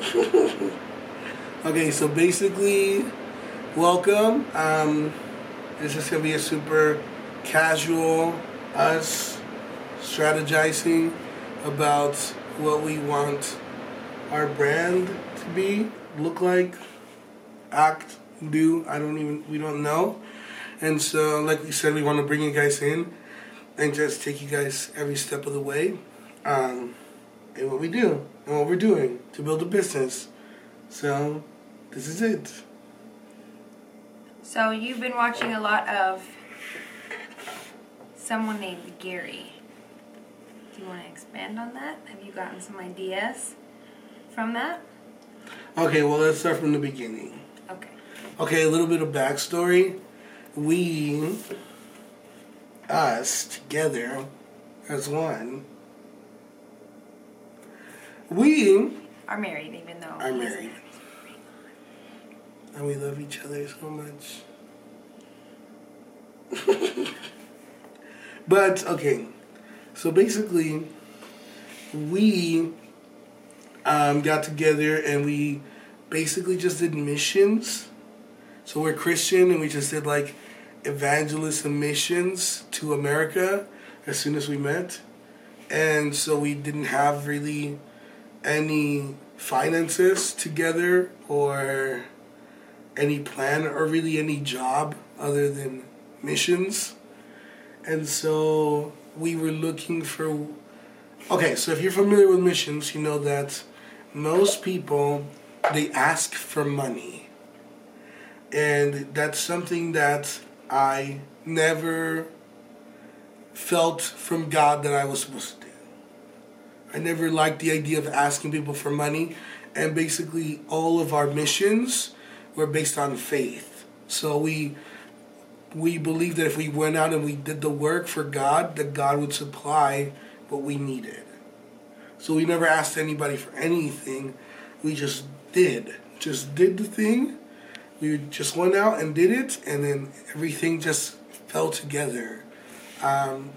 okay, so basically, welcome. Um, this is gonna be a super casual us strategizing about what we want our brand to be, look like, act, do. I don't even we don't know. And so, like we said, we want to bring you guys in and just take you guys every step of the way. Um, and what we do and what we're doing to build a business. So, this is it. So you've been watching a lot of someone named Gary. Do you want to expand on that? Have you gotten some ideas from that? Okay, well, let's start from the beginning. Okay. Okay, a little bit of backstory. We, us, together as one, we Are married, even though are married. And we love each other so much. but, okay, so basically, we um, got together and we basically just did missions. So we're Christian and we just did like evangelist missions to America as soon as we met. And so we didn't have really any finances together or any plan or really any job other than missions. And so we were looking for. Okay, so if you're familiar with missions, you know that most people they ask for money. And that's something that I never felt from God that I was supposed. I never liked the idea of asking people for money, and basically all of our missions were based on faith. So we we believed that if we went out and we did the work for God, that God would supply what we needed. So we never asked anybody for anything. We just did. Just did the thing. We just went out and did it, and then everything just fell together. Um,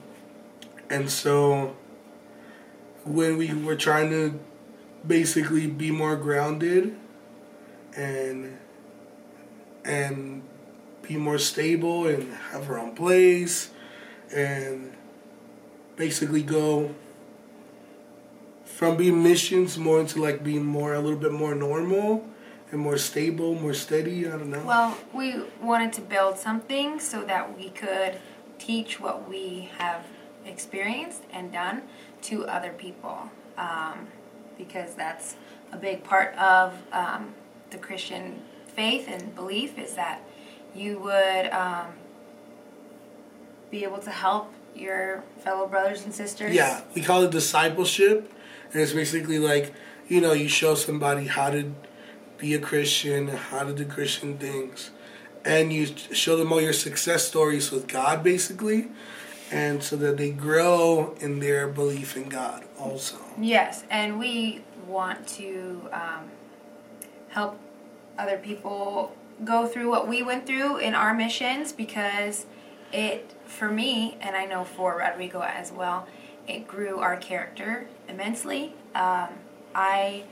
and so when we were trying to basically be more grounded and and be more stable and have our own place and basically go from being missions more into like being more a little bit more normal and more stable, more steady. I don't know. Well, we wanted to build something so that we could teach what we have experienced and done to other people. Um, because that's a big part of um, the Christian faith and belief is that you would um, be able to help your fellow brothers and sisters. Yeah, we call it discipleship, and it's basically like you know you show somebody how to be a Christian, how to do Christian things, and you show them all your success stories with God, basically, and so that they grow in their belief in God also. Yes, and we want to um, help other people go through what we went through in our missions because it, for me, and I know for Rodrigo as well, it grew our character immensely. Um, I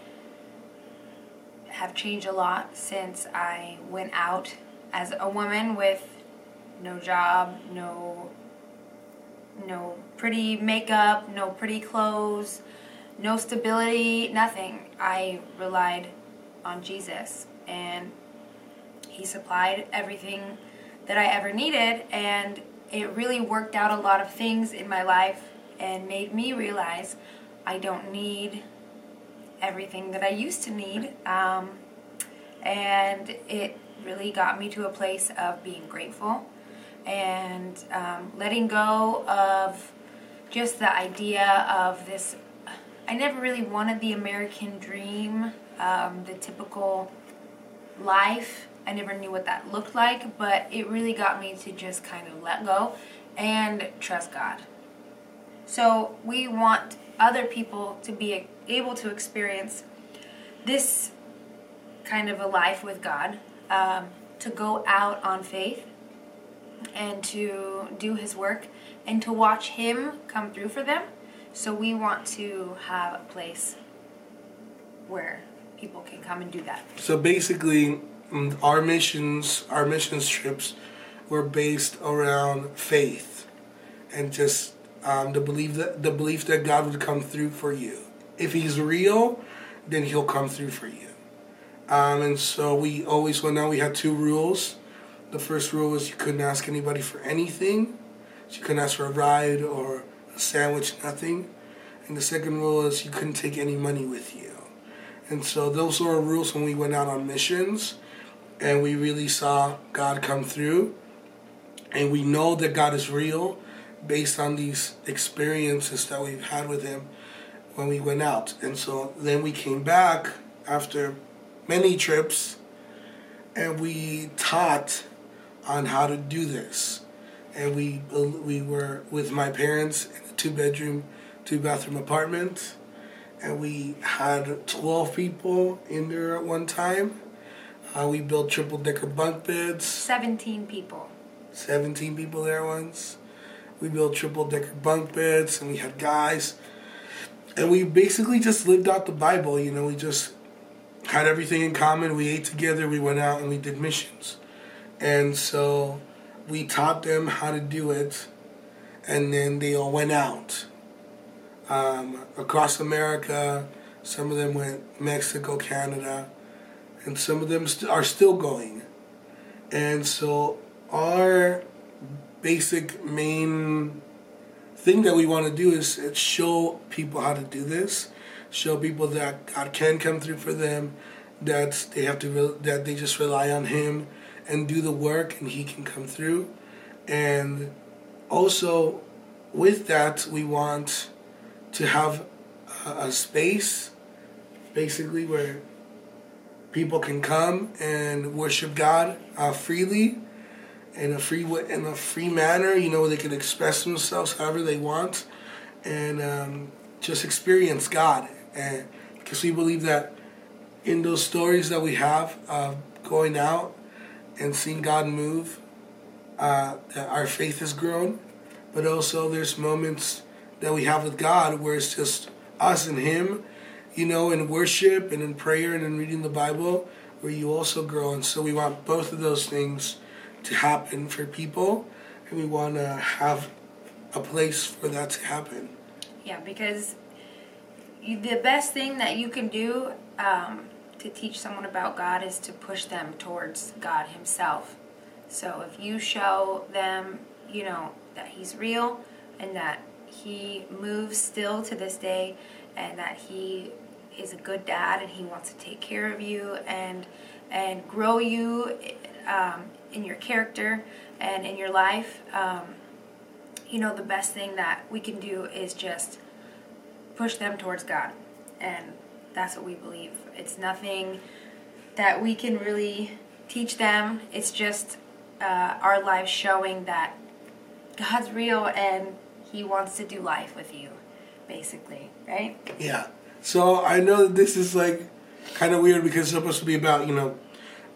have changed a lot since I went out as a woman with no job, no no pretty makeup, no pretty clothes, no stability, nothing. I relied on Jesus and he supplied everything that I ever needed and it really worked out a lot of things in my life and made me realize I don't need everything that I used to need. Um, and it really got me to a place of being grateful and um, letting go of just the idea of this. I never really wanted the American dream, um, the typical life. I never knew what that looked like, but it really got me to just kind of let go and trust God. So we want other people to be able to experience this kind of a life with God, um, to go out on faith and to do His work and to watch Him come through for them. So we want to have a place where people can come and do that. So basically, mm, our missions, our missions trips, were based around faith, and just um, the belief that the belief that God would come through for you. If He's real, then He'll come through for you. Um, and so we always went out. We had two rules. The first rule was you couldn't ask anybody for anything. So you couldn't ask for a ride or a sandwich, nothing. And the second rule is you couldn't take any money with you. And so those were our rules when we went out on missions. And we really saw God come through. And we know that God is real based on these experiences that we've had with Him when we went out. And so then we came back after many trips and we taught on how to do this. And we we were with my parents in a two bedroom, two bathroom apartment, and we had twelve people in there at one time. Uh, we built triple decker bunk beds. Seventeen people. Seventeen people there once. We built triple decker bunk beds, and we had guys, and we basically just lived out the Bible. You know, we just had everything in common. We ate together. We went out and we did missions. And so we taught them how to do it, and then they all went out um, across America. Some of them went Mexico, Canada, and some of them st- are still going. And so our basic main thing that we want to do is show people how to do this, show people that God can come through for them, that they have to re- that they just rely on Him and do the work and he can come through. And also, with that, we want to have a, a space basically where people can come and worship God uh, freely in a free in a free manner. You know, they can express themselves however they want, and um, just experience God. And because we believe that in those stories that we have uh, going out and seeing God move, uh, our faith has grown. But also, there's moments that we have with God where it's just us and Him, you know, in worship and in prayer and in reading the Bible, where you also grow. And so, we want both of those things to happen for people, and we want to have a place for that to happen. Yeah, because the best thing that you can do um, to teach someone about God is to push them towards God Himself. So if you show them, you know, that He's real and that He moves still to this day and that He is a good dad and He wants to take care of you and and grow you um, in your character and in your life, um, you know, the best thing that we can do is just push them towards God. And that's what we believe. It's nothing that we can really teach them. It's just uh, our lives showing that God's real and He wants to do life with you, basically, right? Yeah. So I know that this is like kind of weird because it's supposed to be about you know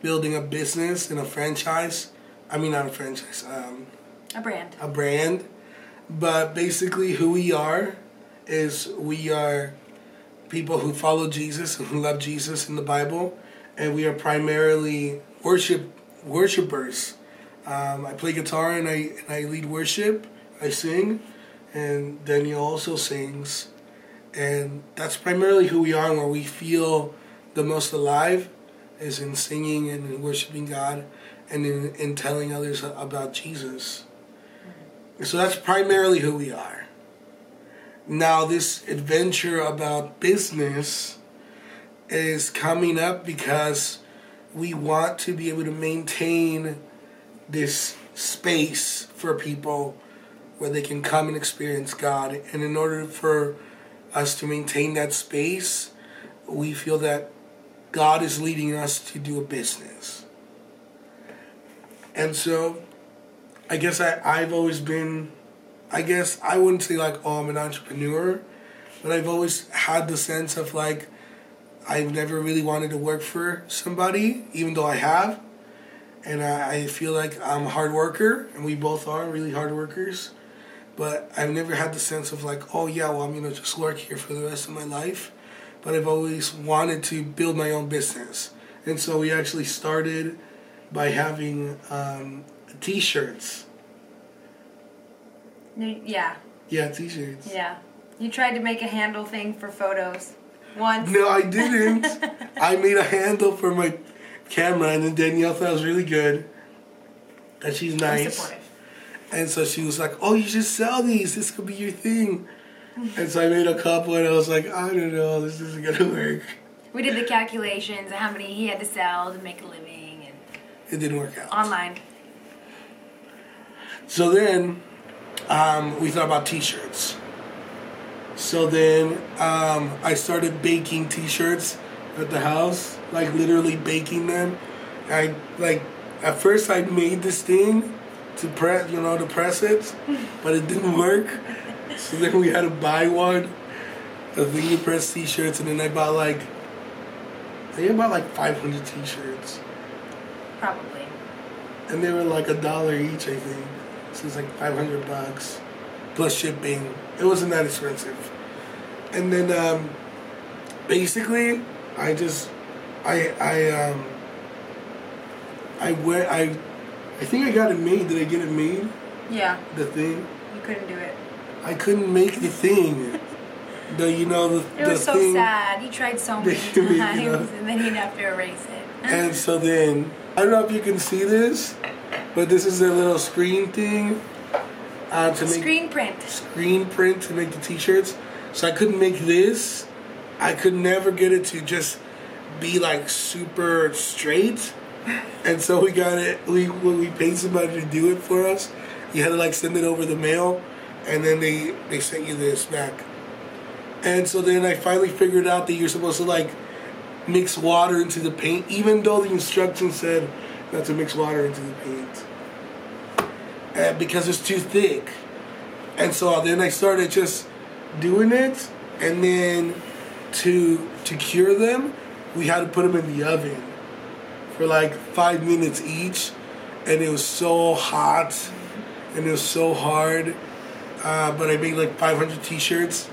building a business and a franchise. I mean, not a franchise. Um, a brand. A brand. But basically, who we are is we are people who follow Jesus and who love Jesus in the Bible, and we are primarily worship worshipers. Um, I play guitar and I and I lead worship. I sing, and Danielle also sings, and that's primarily who we are where we feel the most alive is in singing and in worshiping God and in, in telling others about Jesus. So that's primarily who we are. Now, this adventure about business is coming up because we want to be able to maintain this space for people where they can come and experience God. And in order for us to maintain that space, we feel that God is leading us to do a business. And so I guess I, I've always been I guess I wouldn't say like, oh, I'm an entrepreneur, but I've always had the sense of like, I've never really wanted to work for somebody, even though I have. And I, I feel like I'm a hard worker, and we both are really hard workers. But I've never had the sense of like, oh yeah, well I'm gonna just work here for the rest of my life. but I've always wanted to build my own business. And so we actually started by having um, t-shirts. Yeah, Yeah, t-shirts. yeah. You tried to make a handle thing for photos once. No, I didn't. I made a handle for my camera, and then Danielle thought it was really good. And she's nice. And so she was like, "Oh, you should sell these. This could be your thing." And so I made a couple, and I was like, "I don't know. This isn't gonna work." We did the calculations of how many he had to sell to make a living and It didn't work out. online. So then, um, we thought about T-shirts. So then, um, I started baking T-shirts at the house, like literally baking them. I like at first I made this thing to press, you know, to press it, but it didn't work. So then we had to buy one, a thing to press T-shirts, and then I bought like, I think I bought like 500 T-shirts, Probably. and they were like a dollar each, I think. So was like 500 bucks plus shipping. It wasn't that expensive. And then um, basically, I just I I um I went I I think I got it made. Did I get it made? Yeah, The thing you couldn't do it. I couldn't make the thing. The you know the thing. It the was so thing. sad. He tried so many They made it times, and then he'd have to erase it. And so then I don't know if you can see this, but this is a little screen thing uh, to make Screen print. screen print to make the t-shirts. So I couldn't make this. I could never get it to just be like super straight. And so we got it. We when we paid somebody to do it for us, you had to like send it over the mail, and then they they sent you this back. And so then I finally figured out that you're supposed to like mix water into the paint, even though the instructions said not to mix water into the paint And because it's too thick. And so then I started just doing it, and then to to cure them, we had to put them in the oven for like five minutes each, and it was so hot, and it was so hard. Uh, but I made like 500 T-shirts,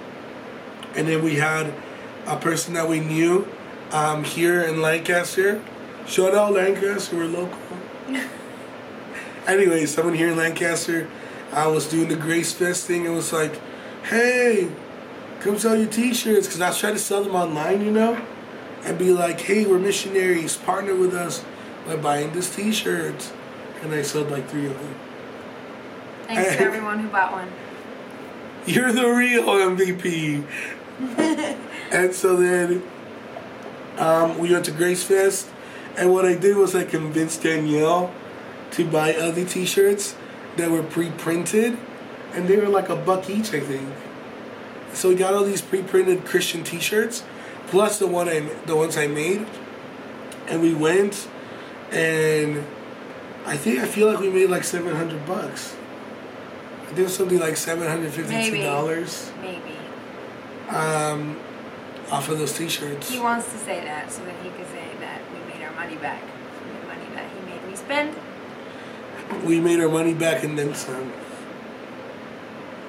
and then we had a person that we knew um, here in Lancaster. Shout out Lancaster, we're local. Anyway, someone here in Lancaster, I was doing the Grace Fest thing and was like, hey, come sell your t-shirts. Because I was trying to sell them online, you know? And be like, hey, we're missionaries. Partner with us by buying this t-shirt. And I sold like three of them. Thanks to everyone who bought one. You're the real MVP. and so then um, we went to Grace Fest. And what I did was I convinced Danielle to buy other t-shirts that were pre-printed. And they were like a buck each, I think. So we got all these pre-printed Christian t-shirts, plus the one I, the ones I made. And we went, and I think I feel like we made like seven hundred bucks. I think it was something like seven hundred fifty-two dollars Maybe. Maybe. um, off of those T-shirts. He wants to say that so that he can say that we made our money back from the money that he made me spend. We made our money back and then some.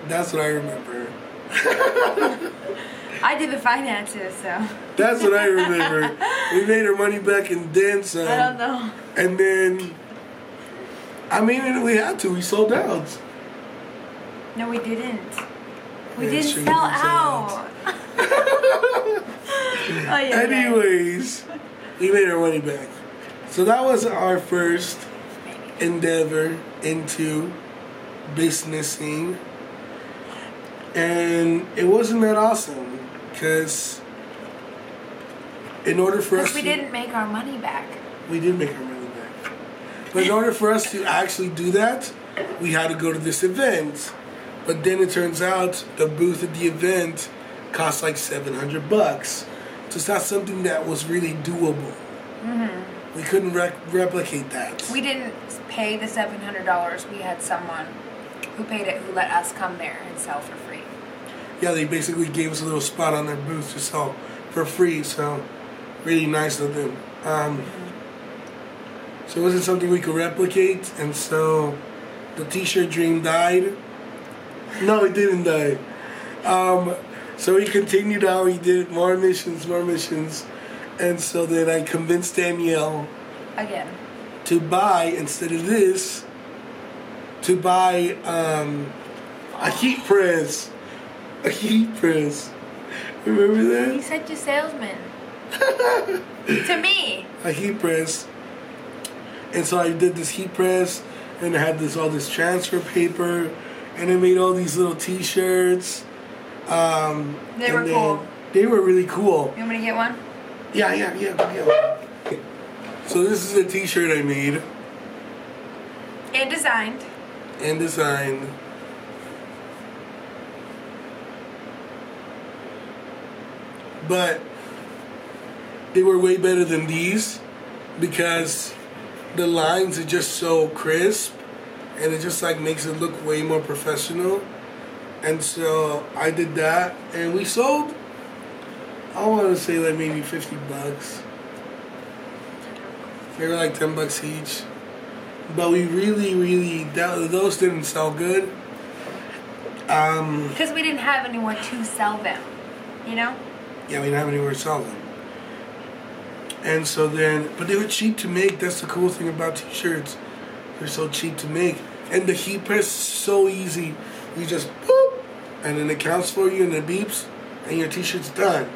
That's what I remember. I did the finances, so That's what I remember. we made our money back and then some. I don't know. And then, I mean, we had to. We sold out. No, we didn't. We Yeah, didn't sure, sell sell out. oh, yeah, yeah. Anyways, we made our money back. So that was our first endeavor into businessing. And it wasn't that awesome because in order for us we to, didn't make our money back. we did make our money back. But in order for us to actually do that, we had to go to this event. But then it turns out the booth at the event cost like 700 bucks. So it's not something that was really doable. We couldn't rec- replicate that. We didn't pay the seven hundred dollars. We had someone who paid it who let us come there and sell for free. yeah, they basically gave us a little spot on their booth to sell for free. So really nice of them. Um, so it wasn't something we could replicate, and so the T-shirt dream died. No, it didn't die. Um, So we continued out. We did more missions, more missions, and so then I convinced Danielle Again. to buy instead of this to buy um, a heat press. A heat press. Remember that? He's such a salesman. to me. A heat press. And so I did this heat press and I had this all this transfer paper and I made all these little t-shirts. Um, They were cool. They were really cool. You want me to get one? Yeah, yeah, yeah, yeah. So this is a t-shirt I made And designed. and designed. But they were way better than these because the lines are just so crisp and it just like makes it look way more professional. And so I did that and we sold I want to say like maybe 50 bucks. They were like 10 bucks each. But we really, really, that, those didn't sell good. Um, Because we didn't have anyone to sell them. You know? yeah, we didn't have anywhere to sell them. And so then, but they were cheap to make. That's the cool thing about t-shirts. They're so cheap to make. And the heat press is so easy. You just boop, and then it counts for you and it beeps, and your t-shirt's done.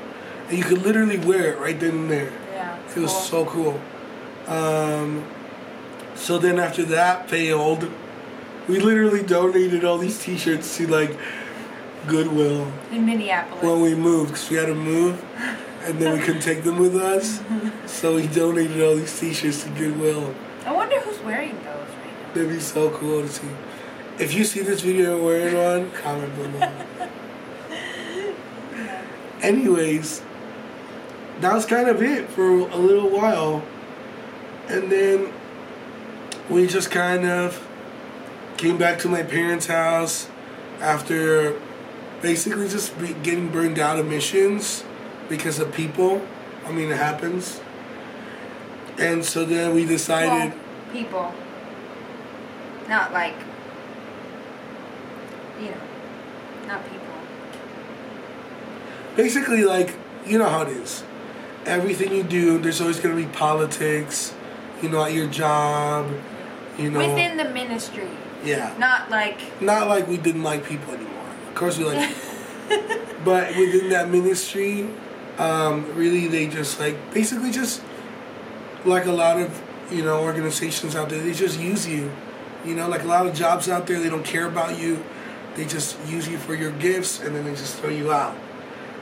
And you could literally wear it right then and there. Yeah. It was so cool. Um, so then after that failed, we literally donated all these T-shirts to like Goodwill In Minneapolis. when we moved because we had to move, and then we couldn't take them with us. So we donated all these T-shirts to Goodwill. I wonder who's wearing those right now. That'd be so cool to see. If you see this video wearing one, comment below. Anyways, that was kind of it for a little while. And then we just kind of came back to my parents' house after basically just be getting burned out of missions because of people. I mean, it happens. And so then we decided. Well, people. Not like, you know, not people. basically like you know how it is. Everything you do there's always going to be politics you know at your job you know. Within the ministry. yeah. Not like, not like we didn't like people anymore. Of course we like people. But within that ministry um, really they just like basically just like a lot of you know organizations out there they just use you. You know like a lot of jobs out there they don't care about you they just use you for your gifts and then they just throw you out.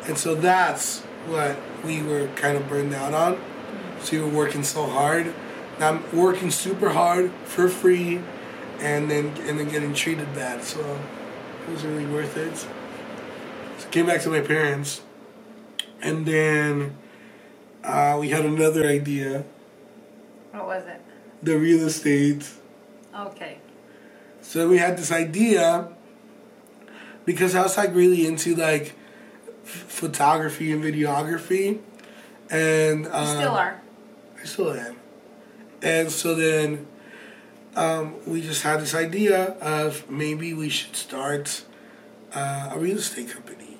And so that's what we were kind of burned out on. So we were working so hard. Now i'm working super hard for free and then and then getting treated bad. So it was really worth it. So came back to my parents and then uh, we had another idea. What was it? the real estate. Okay. So we had this idea because I was like really into like f- photography and videography, and You um, still are. I still am. And so then um, we just had this idea of maybe we should start uh, a real estate company,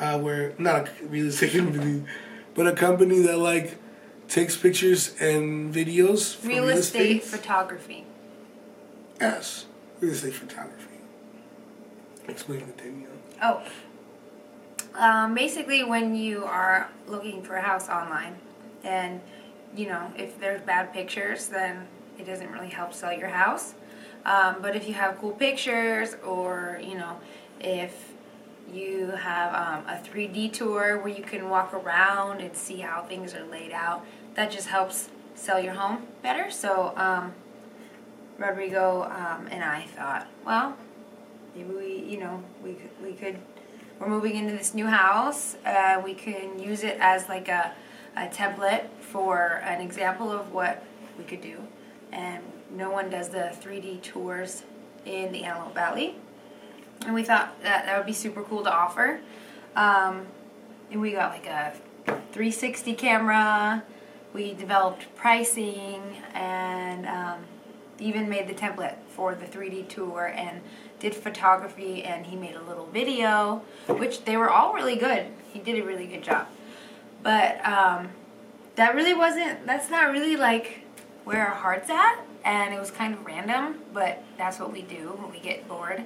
uh, where not a real estate company, but a company that like takes pictures and videos. for Real estate estates. photography. Yes, real estate photography. Explain it, Danielle. Oh. Um, basically, when you are looking for a house online, and you know, if there's bad pictures, then it doesn't really help sell your house. Um, but if you have cool pictures, or you know, if you have um, a 3D tour where you can walk around and see how things are laid out, that just helps sell your home better. So, um, Rodrigo um, and I thought, well, maybe we, you know, we could, we could, we're moving into this new house. Uh, we can use it as like a, a template for an example of what we could do. And no one does the 3D tours in the Antelope Valley. And we thought that that would be super cool to offer. Um, and we got like a 360 camera. We developed pricing and um, even made the template for the 3D tour and did photography and he made a little video, which they were all really good. He did a really good job. But um, that really wasn't, that's not really like where our heart's at. And it was kind of random, but that's what we do when we get bored.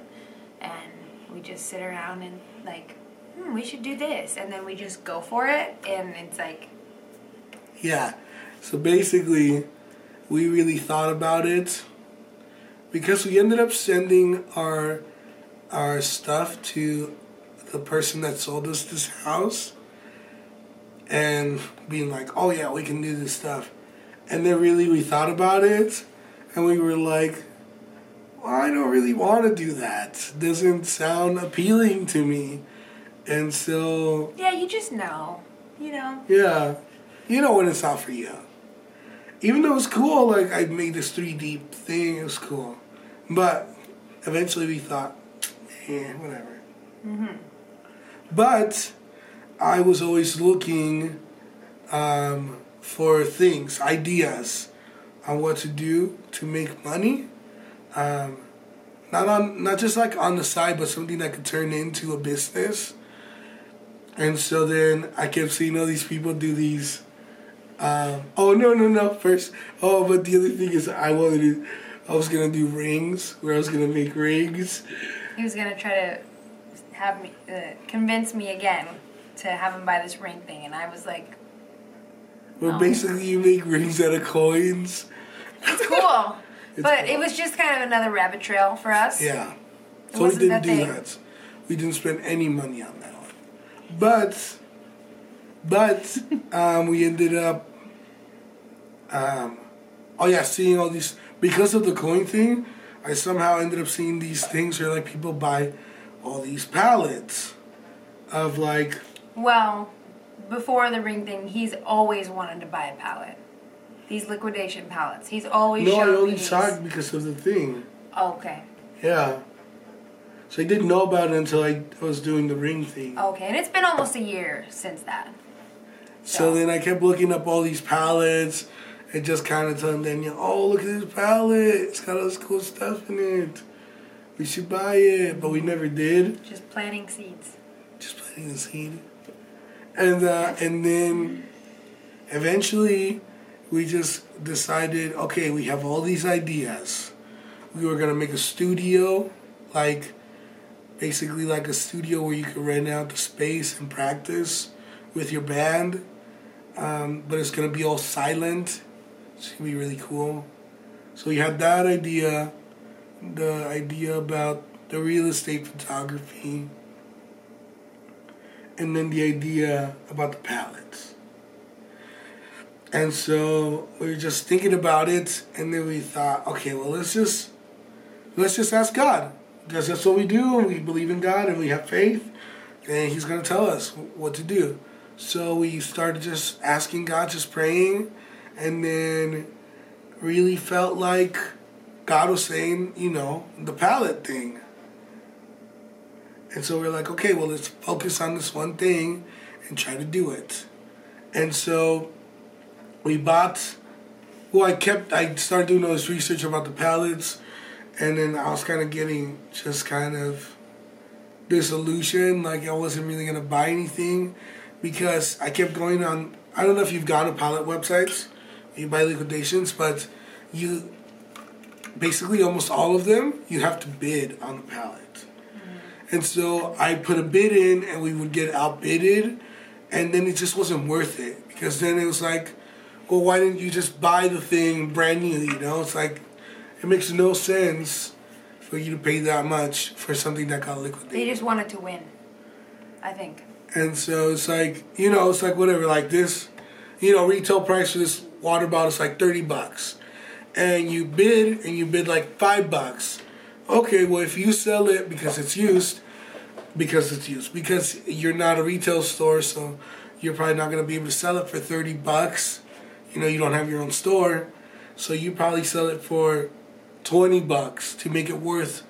And we just sit around and like, hmm, we should do this. And then we just go for it. And it's like, Yeah. So basically, we really thought about it because we ended up sending our our stuff to the person that sold us this house and being like, "Oh yeah, we can do this stuff." And then really we thought about it and we were like, well, I don't really want to do that. Doesn't sound appealing to me. And so, yeah, you just know. You know? yeah, you know when it's not for you. Even though it was cool, like I made this 3D thing, it was cool. But eventually we thought, eh, whatever. But I was always looking um, for things, ideas on what to do to make money. Um, not on, not just like on the side, but something that could turn into a business. And so then I kept seeing all these people do these. Um, oh no no no! First, oh, but the other thing is I wanted to. I was gonna do rings, where I was gonna make rings. He was gonna try to have me uh, convince me again to have him buy this ring thing, and I was like, Where Oh. basically you make rings out of coins. "It's cool," It's but cool. it was just kind of another rabbit trail for us. Yeah. It So we didn't do thing. that. We didn't spend any money on that one. But but um, we ended up um, oh yeah, seeing all these because of the coin thing, I somehow ended up seeing these things where like people buy all these pallets of like Well, before the ring thing, he's always wanted to buy a pallet. These liquidation pallets. He's always no, I only these. saw it because of the thing. Oh, okay. Yeah. So I didn't know about it until I was doing the ring thing. Okay, and it's been almost a year since that. So then I kept looking up all these pallets and just kind of telling Danielle, oh, look at this pallet. It's got all this cool stuff in it. We should buy it. But we never did. Just planting seeds. Just planting the seed. And, uh, and then eventually we just decided, okay, we have all these ideas. We were going to make a studio, like basically like a studio where you could rent out the space and practice with your band. Um, but it's gonna be all silent. It's gonna be really cool. So we had that idea, the idea about the real estate photography, and then the idea about the pallets. And so we were just thinking about it, and then we thought, okay, well let's just let's just ask God, because that's what we do, and we believe in God, and we have faith, and He's gonna tell us what to do. So we started just asking God, just praying, and then really felt like God was saying, you know, the pallet thing. And so we're like, okay, well, let's focus on this one thing and try to do it. And so we bought, well, I kept, I started doing all this research about the pallets, and then I was kind of getting just kind of disillusioned, like I wasn't really going to buy anything because I kept going on. I don't know if you've gone to pallet websites, you buy liquidations, but you basically almost all of them you have to bid on the pallet. Mm-hmm. And so I put a bid in, and we would get outbidded, and then it just wasn't worth it because then it was like, well, why didn't you just buy the thing brand new? You know, it's like it makes no sense for you to pay that much for something that got liquidated. They just wanted to win. I think. And so it's like, you know, it's like whatever, like this, you know, retail price for this water bottle is like 30 bucks. And you bid and you bid like 5 bucks. Okay, well, if you sell it because it's used, because it's used, because you're not a retail store, so you're probably not going to be able to sell it for 30 bucks. You know, you don't have your own store. So you probably sell it for 20 bucks to make it worth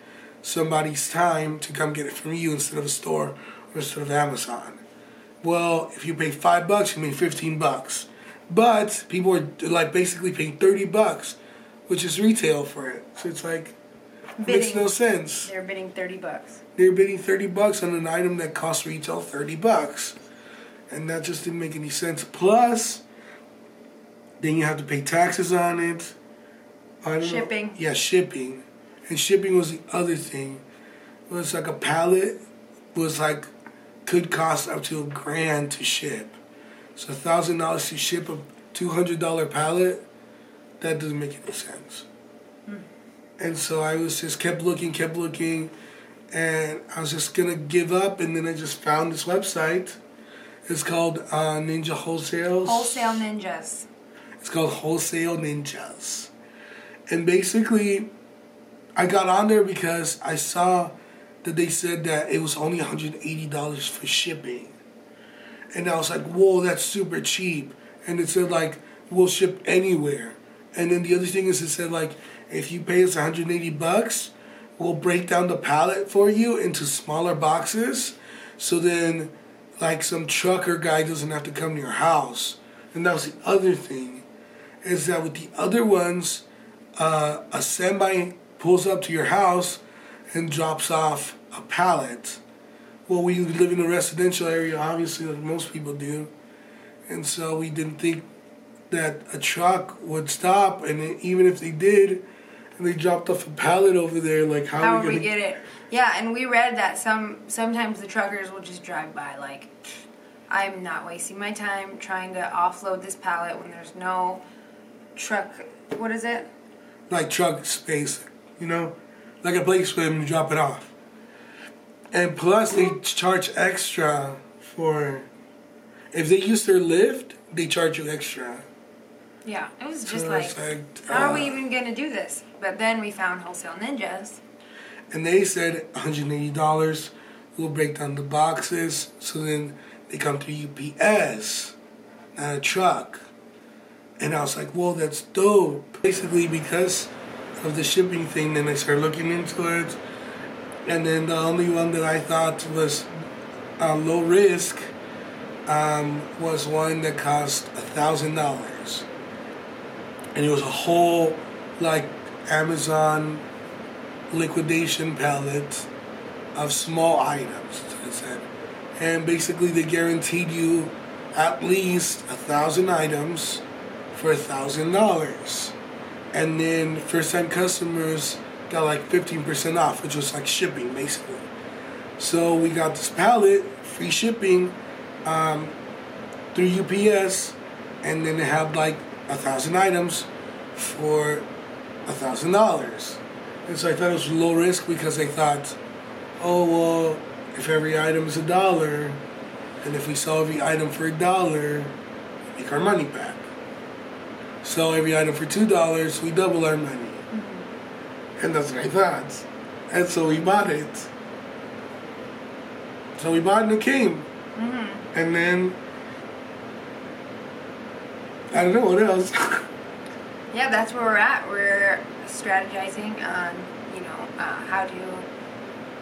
somebody's time to come get it from you instead of a store or instead of Amazon. Well, if you pay five bucks, you make 15 bucks. But people are like basically paying 30 bucks. which is retail for it. So it's like makes no sense. They're bidding thirty bucks. They're bidding thirty bucks on an item that costs retail thirty bucks, and that just didn't make any sense. Plus, then you have to pay taxes on it. Don't know. Shipping. Yeah, shipping, and shipping was the other thing. It was like a pallet was like could cost up to a grand to ship. So thousand dollars to ship a two hundred dollar pallet, that doesn't make any sense. And so I was just kept looking, kept looking, and I was just gonna give up. And then I just found this website. It's called uh, Ninja Wholesale. Wholesale ninjas. It's called Wholesale Ninjas. And basically, I got on there because I saw that they said that it was only $180 for shipping. And I was like, whoa, that's super cheap. And it said, like, we'll ship anywhere. And then the other thing is, it said, like, if you pay us 180 bucks, we'll break down the pallet for you into smaller boxes. So then, like, some trucker guy doesn't have to come to your house. And that was the other thing, is that with the other ones, uh, a semi pulls up to your house and drops off a pallet. Well, we live in a residential area, obviously, like most people do. And so we didn't think that a truck would stop. And even if they did, and they dropped off a pallet over there, like, how, How are we we going to get it? Yeah, and we read that some sometimes the truckers will just drive by like I'm not wasting my time trying to offload this pallet when there's no truck what is it? like truck space, you know, like a for them to drop it off. And plus, they charge extra for if they use their lift, they charge you extra. Yeah. It was just So like, like, how are we uh, even gonna do this? But then we found wholesale ninjas. And they said $180 We'll break down the boxes, so then they come through UPS, not a truck. And I was like, whoa, that's dope. Basically, because of the shipping thing, then I started looking into it. And then the only one that I thought was uh, low risk um, was one that cost a thousand dollars, and it was a whole like Amazon liquidation pallet of small items. And basically they guaranteed you at least a thousand items for a thousand dollars, and then first time customers got like fifteen percent off, which was like shipping basically. So we got this pallet, free shipping, um, through UPS, and then it had like a thousand items for a thousand dollars. And so I thought it was low risk because I thought, oh well, if every item is a dollar, and if we sell every item for a dollar, we make our money back. Sell every item for two dollars, we double our money. And that's what I thought. And so we bought it. So we bought and it came. And then I don't know what else. Yeah, that's where we're at. We're strategizing on, you know, uh, how to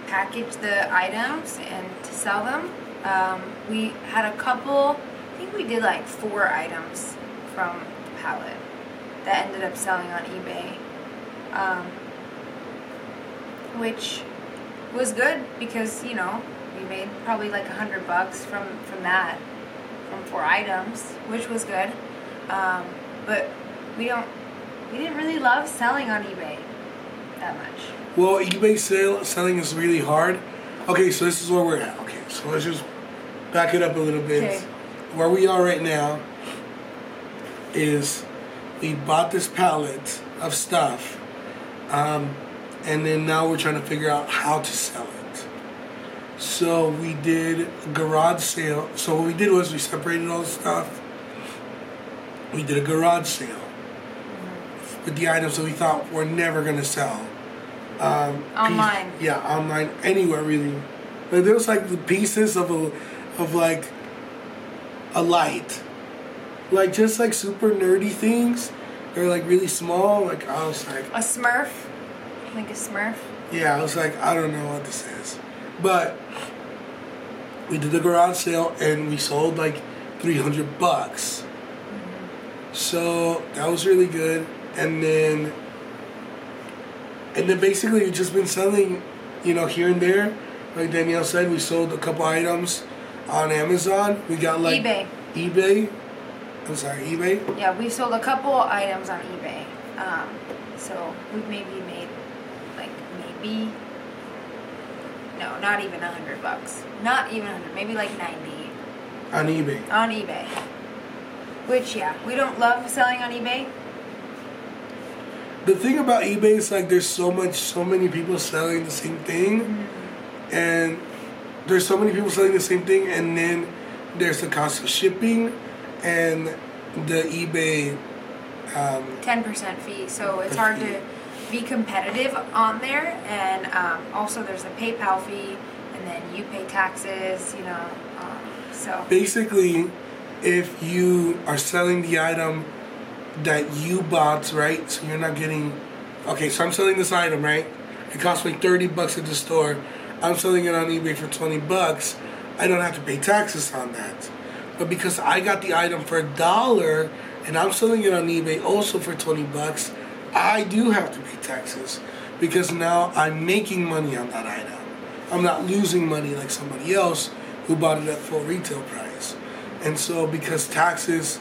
package the items and to sell them. Um, we had a couple, I think we did like four items from pallet that ended up selling on eBay, um, which was good because you know we made probably like a hundred bucks from from that from four items, which was good. Um, but we don't we didn't really love selling on eBay that much. well, eBay sale selling is really hard. Okay, so this is where we're at. Okay, so let's just back it up a little bit. Okay. Where we are right now is we bought this pallet of stuff, um, and then now we're trying to figure out how to sell it. So we did a garage sale. So what we did was we separated all the stuff. We did a garage sale with the items that we thought were never gonna sell. Um, piece- Online. yeah, online, anywhere really. But there was like the pieces of a, of like a light, like just like super nerdy things. They're like really small. Like I was like, A Smurf, like a Smurf. yeah, I was like, I don't know what this is. But we did the garage sale and we sold like 300 bucks. Mm-hmm. So that was really good. And then And then basically we've just been selling, you know, here and there. Like Danielle said, we sold a couple items on Amazon. We got like eBay. eBay. I'm sorry, eBay. Yeah, we've sold a couple items on eBay. Um, so we've maybe made like maybe no, not even a hundred bucks. Not even a hundred, maybe like ninety On eBay. on eBay. Which yeah, we don't love selling on eBay. The thing about eBay is like there's so much, so many people selling the same thing, and there's so many people selling the same thing, and then there's the cost of shipping, and the eBay. Um, ten percent fee. So it's hard fee. to be competitive on there, and um, also there's a PayPal fee, and then you pay taxes. You know, um, so basically, if you are selling the item that you bought, right? So you're not getting. Okay, so I'm selling this item, right? It cost me thirty bucks at the store. I'm selling it on eBay for twenty bucks. I don't have to pay taxes on that. But because I got the item for a dollar and I'm selling it on eBay also for twenty bucks, I do have to pay taxes because now I'm making money on that item. I'm not losing money like somebody else who bought it at full retail price. And so because taxes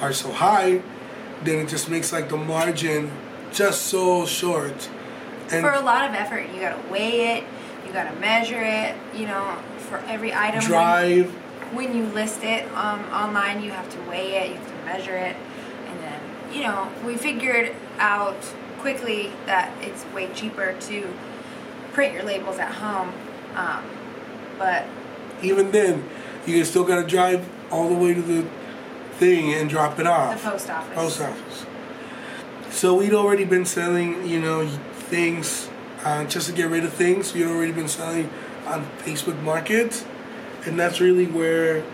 are so high, then it just makes like the margin just so short. And for a lot of effort, you gotta weigh it, you gotta measure it. You know, for every item. drive. when you list it um, online, you have to weigh it, you have to measure it, and then you know we figured out quickly that it's way cheaper to print your labels at home. Um, but Even then, you still gotta drive all the way to the thing and drop it off. the post office. Post office. So we'd already been selling, you know, things uh, just to get rid of things. We'd already been selling on Facebook Market, and that's really where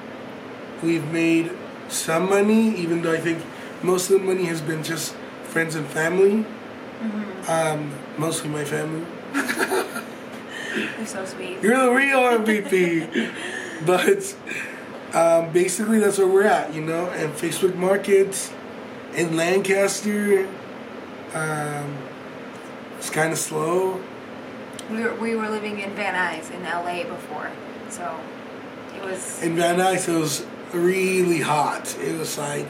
we've made some money. Even though I think most of the money has been just friends and family, um, mostly my family. You're so sweet. You're the real MVP. but um, basically, that's where we're at, you know. And Facebook Markets in Lancaster, um, it's kind of slow. We were, we were living in Van Nuys in LA before, so was. In Van Nuys, it was really hot. It was like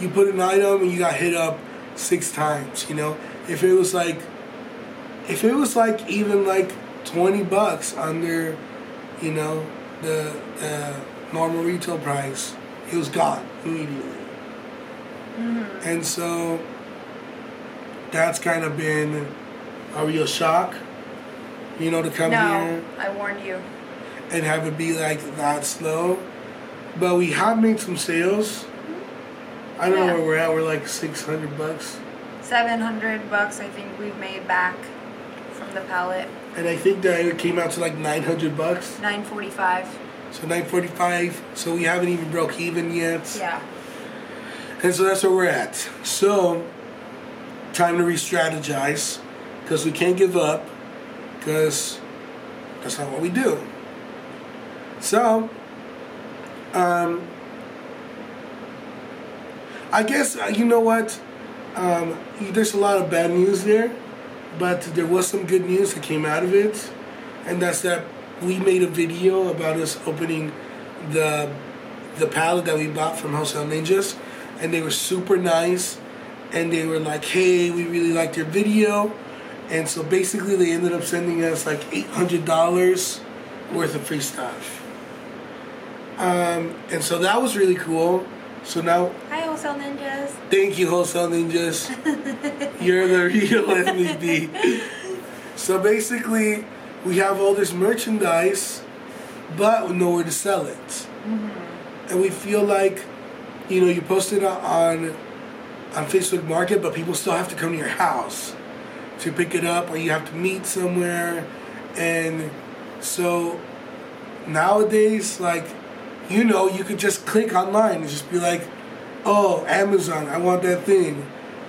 you put an item and you got hit up six times. You know, if it was like, if it was like even like twenty bucks under, you know, the the normal retail price, it was gone immediately. Mm-hmm. And so that's kind of been a real shock, you know, to come no, here I warned you. And have it be like that slow. But we have made some sales. I don't know where we're at. We're like six hundred bucks, Seven hundred bucks, I think we've made back from the pallet. and I think that it came out to like nine hundred bucks. Nine forty-five. So nine forty five. So we haven't even broke even yet. Yeah. And so that's where we're at. So time to re-strategize because we can't give up because that's not what we do. So, um, I guess uh, you know what. Um, there's a lot of bad news there, but there was some good news that came out of it, and that's that we made a video about us opening the the pallet that we bought from Wholesale Ninjas, and they were super nice, and they were like, "Hey, we really liked your video," and so basically they ended up sending us like eight hundred dollars worth of free stuff. Um, and so that was really cool. So now, Hi, wholesale ninjas. thank you, Wholesale Ninjas. You're the real MVP. So basically, we have all this merchandise, but nowhere to sell it. And we feel like, you know, you post it on on Facebook Market, but people still have to come to your house to pick it up, or you have to meet somewhere. And so nowadays, like, you know, you could just click online and just be like, oh, Amazon, I want that thing.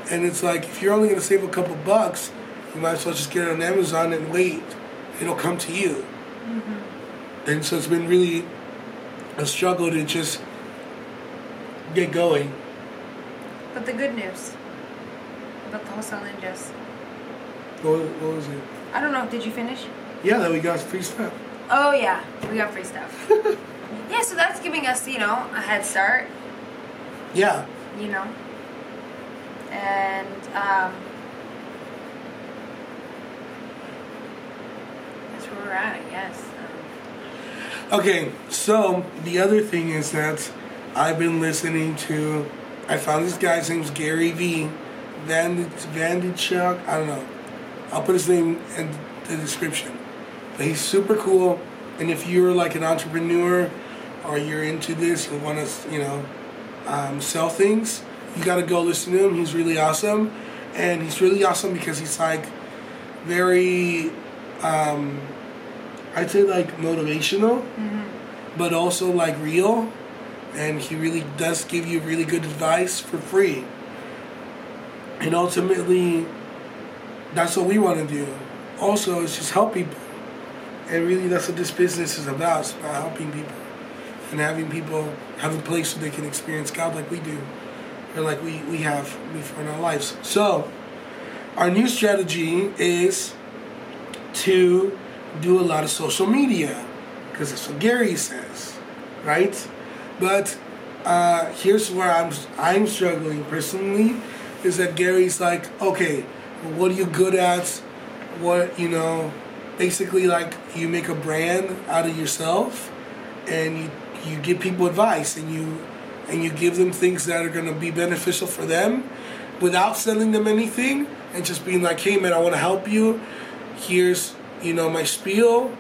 And it's like, if you're only going to save a couple bucks, you might as well just get it on Amazon and wait. It'll come to you. Mm-hmm. And so it's been really a struggle to just get going. But the good news about the wholesale ninjas What, what was it? I don't know. Did you finish? Yeah, that we got free stuff. Oh yeah, we got free stuff. yeah, so that's giving us, you know, a head start. Yeah. You know, and um, that's where we're at, I guess. Um, Okay, so the other thing is that I've been listening to. I found this guy's name's Gary V. Van Vandichuk. I don't know. I'll put his name in the description. But he's super cool. And if you're like an entrepreneur or you're into this and want to, you know, um, sell things, you got to go listen to him. He's really awesome. And he's really awesome because he's like very, um, I'd say like motivational, but also like real. And he really does give you really good advice for free. And ultimately, that's what we want to do. Also, it's just help people. And really, that's what this business is about. It's about helping people and having people have a place where they can experience God like we do, or like we, we have before in our lives. So, our new strategy is to do a lot of social media, because that's what Gary says, right? But uh, here's where I'm I'm struggling personally, is that Gary's like, okay, what are you good at? What you know, basically like you make a brand out of yourself, and you you give people advice and you and you give them things that are going to be beneficial for them, without selling them anything, and just being like, hey man, I want to help you. Here's you know my spiel,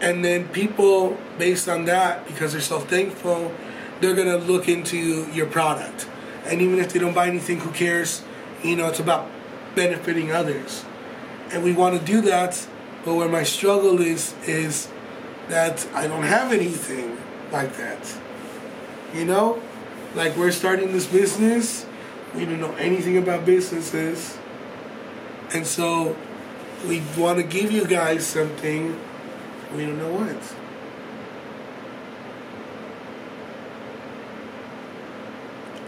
and then people based on that because they're so thankful they're gonna look into your product. And even if they don't buy anything who cares? You know it's about benefiting others. And we want to do that but where my struggle is is that i don't have anything like that you know like we're starting this business we don't know anything about businesses and so we want to give you guys something we don't know what.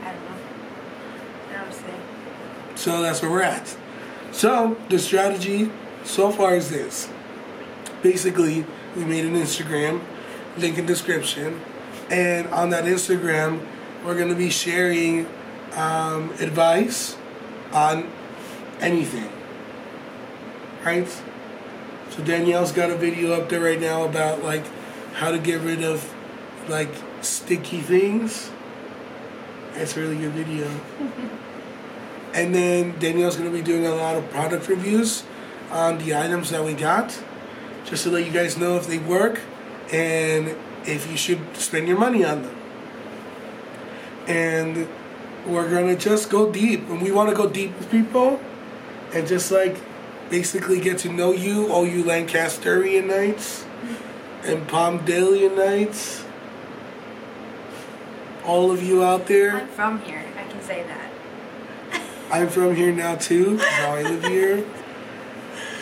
I don't know. So that's where we're at. So the strategy so far is this. Basically, we made an Instagram, link in description, and on that Instagram, we're gonna be sharing um, advice on anything. Right? So Danielle's got a video up there right now about like how to get rid of like sticky things. It's a really good video. and then Danielle's gonna be doing a lot of product reviews on the items that we got, just to let you guys know if they work and if you should spend your money on them. And we're gonna just go deep, and we want to go deep with people, and just like basically get to know you, all you Lancasterianites and Palmdalianites, all of you out there. I'm from here. I can say that. I'm from here now too. Now I live here.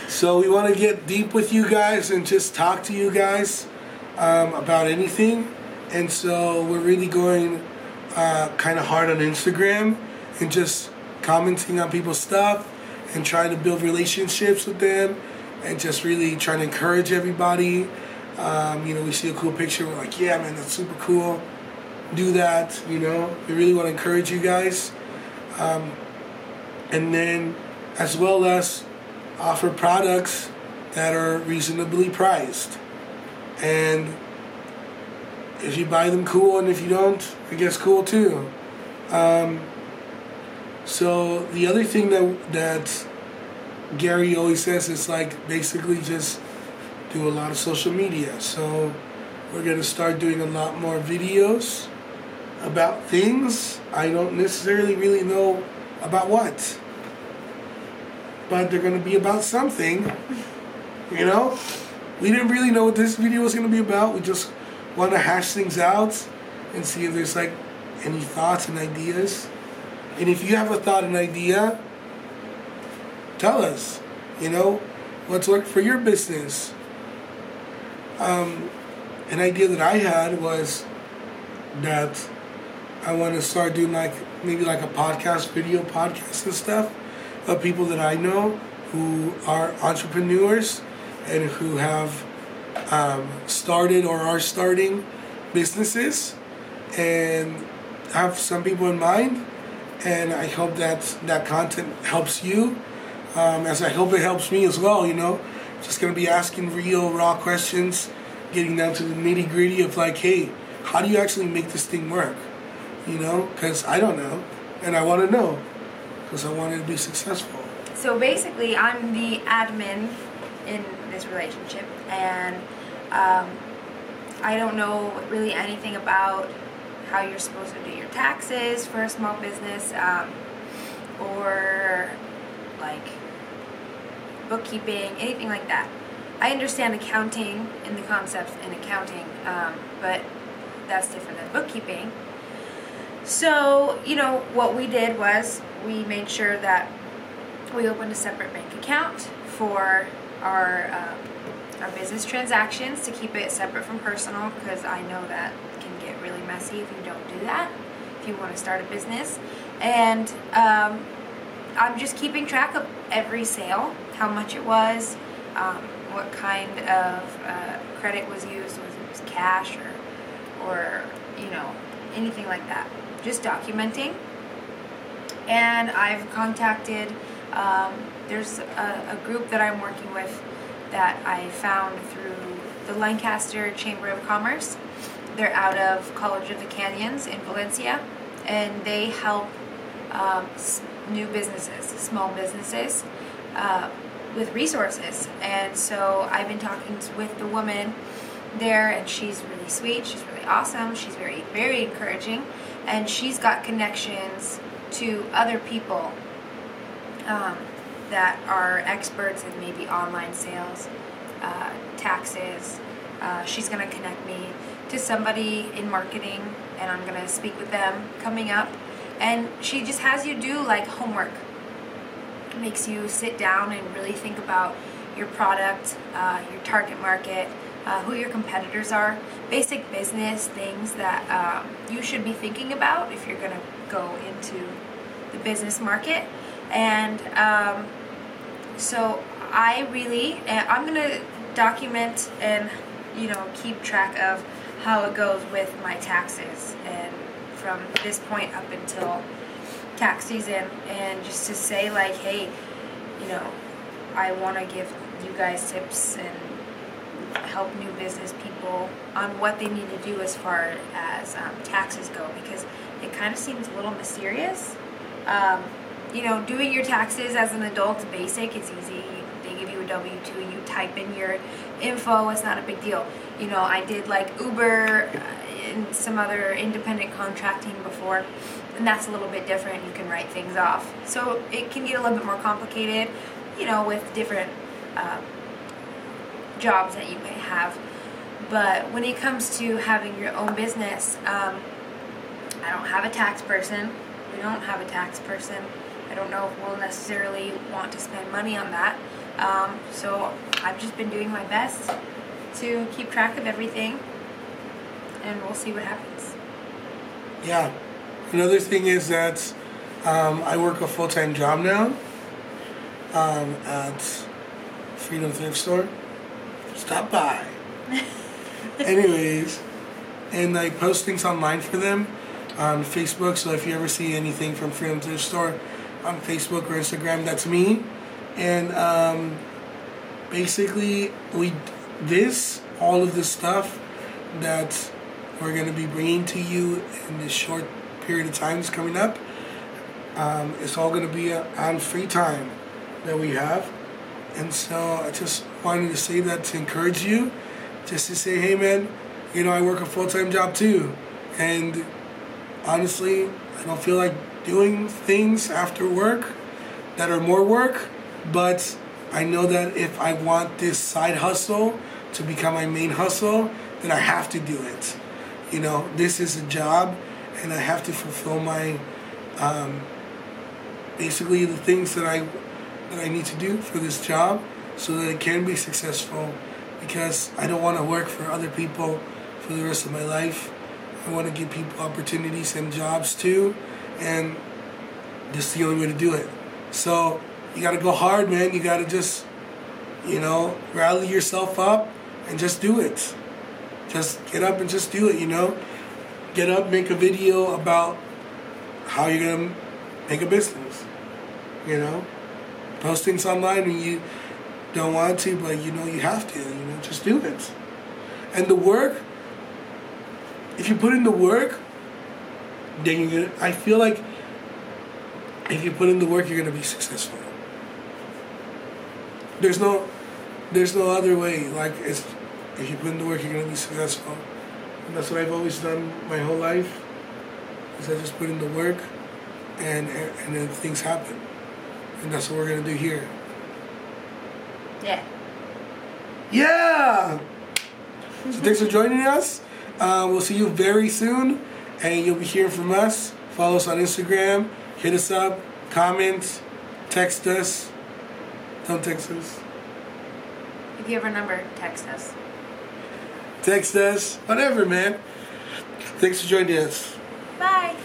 So we want to get deep with you guys and just talk to you guys um, about anything. And so we're really going uh, kind of hard on Instagram and just commenting on people's stuff and trying to build relationships with them and just really trying to encourage everybody. Um, you know, we see a cool picture, we're like, yeah, man, that's super cool. Do that, you know. We really want to encourage you guys. Um, and then, as well as offer products that are reasonably priced. And if you buy them, cool, and if you don't, I guess cool too. Um, so the other thing that that Gary always says is like basically just do a lot of social media. So we're gonna start doing a lot more videos about things I don't necessarily really know about what, but they're gonna be about something. You know, we didn't really know what this video was gonna be about. We just want to hash things out and see if there's like any thoughts and ideas. And if you have a thought and idea, tell us. You know, what's worked for your business. Um, an idea that I had was that I want to start doing like maybe like a podcast, video podcast and stuff of people that I know who are entrepreneurs and who have um, started or are starting businesses and have some people in mind. And I hope that that content helps you, um, as I hope it helps me as well. You know, just gonna be asking real, raw questions, getting down to the nitty gritty of like, hey, how do you actually make this thing work? You know, because I don't know, and I want to know, because I want it to be successful. So basically, I'm the admin in this relationship, and um, I don't know really anything about how you're supposed to do your taxes for a small business, um, or like bookkeeping, anything like that. I understand accounting and the concepts in accounting, um, but that's different than bookkeeping. So, you know, what we did was we made sure that we opened a separate bank account for our um, our business transactions to keep it separate from personal because I know that can get really messy if you don't do that. If you want to start a business, and um, I'm just keeping track of every sale, how much it was, um, what kind of uh, credit was used, was it was cash or or you know anything like that. Just documenting. And I've contacted. Um, there's a, a group that I'm working with that I found through the Lancaster Chamber of Commerce. They're out of College of the Canyons in Valencia, and they help um, new businesses, small businesses, uh, with resources. And so I've been talking with the woman there, and she's really sweet. She's really awesome. She's very, very encouraging, and she's got connections to other people um, that are experts in maybe online sales, uh, taxes. Uh, she's going to connect me to somebody in marketing, and I'm going to speak with them coming up. And she just has you do like homework. Makes you sit down and really think about your product, uh, your target market, uh, who your competitors are, basic business things that um, you should be thinking about if you're going to go into the business market. And um, so I really, I'm going to document and, you know, keep track of how it goes with my taxes and from this point up until tax season and just to say like, hey, you know, I want to give you guys tips and help new business people on what they need to do as far as um, taxes go because it kind of seems a little mysterious. Um, you know, doing your taxes as an adult basic. It's easy. They give you a W two. You type in your info. It's not a big deal. You know, I did like Uber uh, and some other independent contracting before, and that's a little bit different. You can write things off. So it can get a little bit more complicated. You know, with different. Um, jobs that you may have. But when it comes to having your own business, um, I don't have a tax person. We don't have a tax person. I don't know if we'll necessarily want to spend money on that. Um, so I've just been doing my best to keep track of everything, and we'll see what happens. Yeah. Another thing is that um, I work a full time job now um, at Freedom Thrift Store stop by. Anyways, and I post things online for them on Facebook. So if you ever see anything from Freedom Thrift Store on Facebook or Instagram, that's me. And um, basically, we this all of this stuff that we're going to be bringing to you in this short period of time that's coming up. Um, it's all going to be on free time that we have. And so I just wanted to say that to encourage you, just to say, hey man, you know, I work a full time job too. And honestly, I don't feel like doing things after work that are more work, but I know that if I want this side hustle to become my main hustle, then I have to do it. You know, this is a job, and I have to fulfill my um, basically the things that I that I need to do for this job so that it can be successful because I don't want to work for other people for the rest of my life. I want to give people opportunities and jobs too, and this is the only way to do it. So, you gotta go hard, man. You gotta just, you know, rally yourself up and just do it. Just get up and just do it, you know? Get up, make a video about how you're gonna make a business. You know? Post things online when you don't want to, but you know you have to, you know, just do it. And the work, if you put in the work, then you're gonna I feel like if you put in the work you're gonna be successful. There's no there's no other way. Like it's if you put in the work, you're gonna be successful. And that's what I've always done my whole life. Is I just put in the work, and and then things happen. And that's what we're gonna do here. Yeah. Yeah. So thanks for joining us. Uh, we'll see you very soon, and you'll be hearing from us. Follow us on Instagram. Hit us up. Comment. Text us. Don't text us. If you have our number, text us. Text us. Whatever, man. Thanks for joining us. Bye.